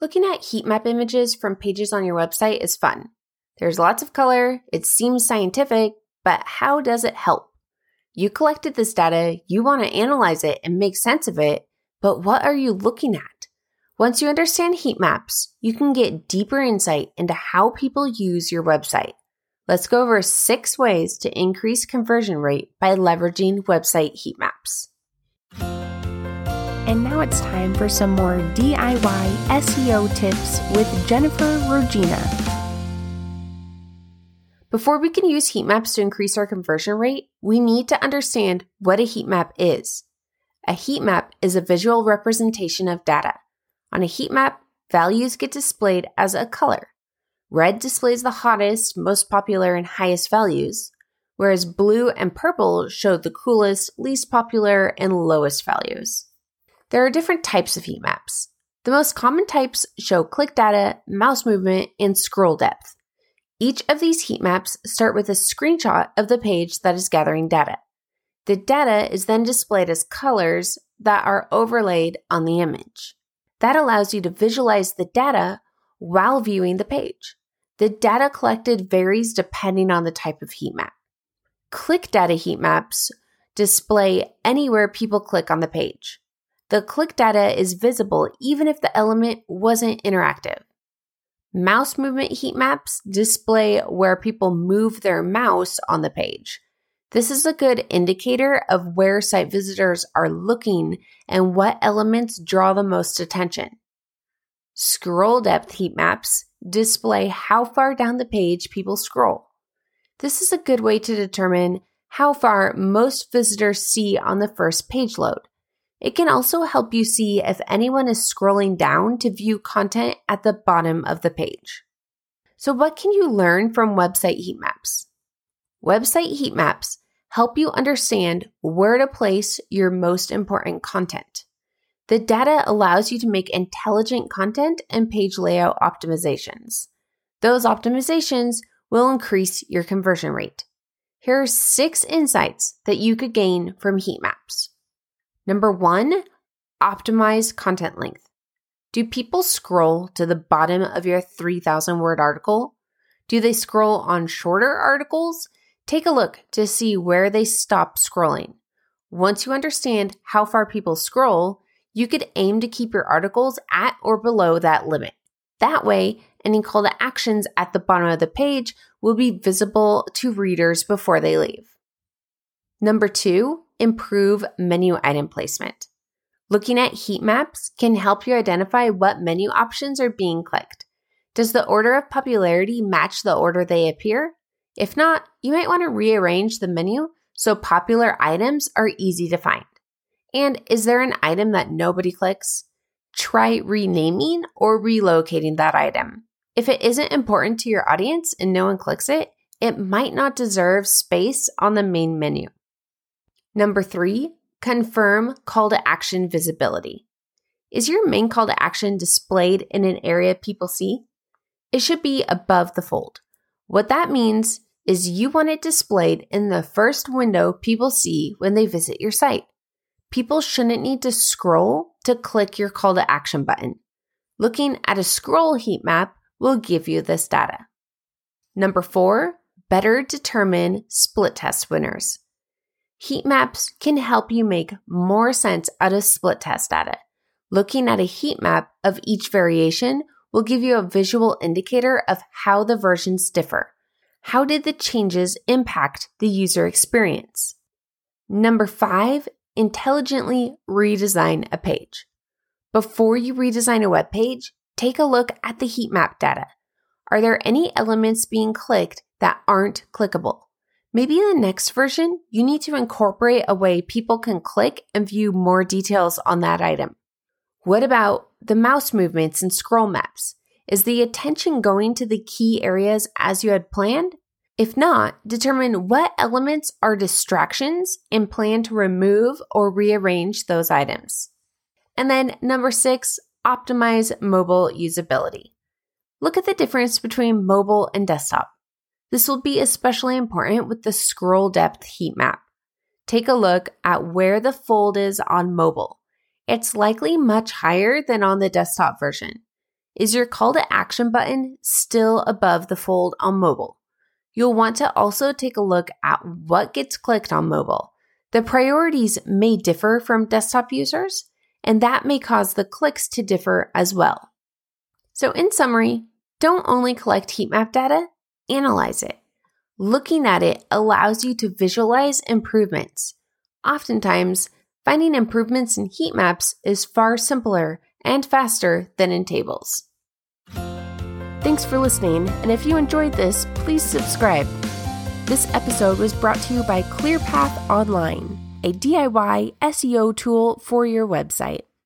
Looking at heat map images from pages on your website is fun. There's lots of color, it seems scientific, but how does it help? You collected this data, you want to analyze it and make sense of it, but what are you looking at? Once you understand heat maps, you can get deeper insight into how people use your website. Let's go over six ways to increase conversion rate by leveraging website heat maps. And now it's time for some more DIY SEO tips with Jennifer Regina. Before we can use heat maps to increase our conversion rate, we need to understand what a heat map is. A heat map is a visual representation of data. On a heat map, values get displayed as a color. Red displays the hottest, most popular, and highest values, whereas blue and purple show the coolest, least popular, and lowest values. There are different types of heat maps. The most common types show click data, mouse movement, and scroll depth. Each of these heat maps start with a screenshot of the page that is gathering data. The data is then displayed as colors that are overlaid on the image. That allows you to visualize the data while viewing the page. The data collected varies depending on the type of heat map. Click data heat maps display anywhere people click on the page the click data is visible even if the element wasn't interactive. Mouse movement heat maps display where people move their mouse on the page. This is a good indicator of where site visitors are looking and what elements draw the most attention. Scroll depth heat maps display how far down the page people scroll. This is a good way to determine how far most visitors see on the first page load. It can also help you see if anyone is scrolling down to view content at the bottom of the page. So, what can you learn from website heat maps? Website heat maps help you understand where to place your most important content. The data allows you to make intelligent content and page layout optimizations. Those optimizations will increase your conversion rate. Here are six insights that you could gain from heat maps. Number one, optimize content length. Do people scroll to the bottom of your 3,000 word article? Do they scroll on shorter articles? Take a look to see where they stop scrolling. Once you understand how far people scroll, you could aim to keep your articles at or below that limit. That way, any call to actions at the bottom of the page will be visible to readers before they leave. Number two, improve menu item placement. Looking at heat maps can help you identify what menu options are being clicked. Does the order of popularity match the order they appear? If not, you might want to rearrange the menu so popular items are easy to find. And is there an item that nobody clicks? Try renaming or relocating that item. If it isn't important to your audience and no one clicks it, it might not deserve space on the main menu. Number three, confirm call to action visibility. Is your main call to action displayed in an area people see? It should be above the fold. What that means is you want it displayed in the first window people see when they visit your site. People shouldn't need to scroll to click your call to action button. Looking at a scroll heat map will give you this data. Number four, better determine split test winners. Heat maps can help you make more sense out of split test data. Looking at a heat map of each variation will give you a visual indicator of how the versions differ. How did the changes impact the user experience? Number five, intelligently redesign a page. Before you redesign a web page, take a look at the heat map data. Are there any elements being clicked that aren't clickable? Maybe in the next version, you need to incorporate a way people can click and view more details on that item. What about the mouse movements and scroll maps? Is the attention going to the key areas as you had planned? If not, determine what elements are distractions and plan to remove or rearrange those items. And then number six, optimize mobile usability. Look at the difference between mobile and desktop. This will be especially important with the scroll depth heat map. Take a look at where the fold is on mobile. It's likely much higher than on the desktop version. is your call to action button still above the fold on mobile? You'll want to also take a look at what gets clicked on mobile. The priorities may differ from desktop users, and that may cause the clicks to differ as well. So, in summary, don't only collect heat map data, analyze it. Looking at it allows you to visualize improvements. Oftentimes, finding improvements in heat maps is far simpler and faster than in tables. Thanks for listening, and if you enjoyed this, please subscribe. This episode was brought to you by ClearPath Online, a DIY SEO tool for your website.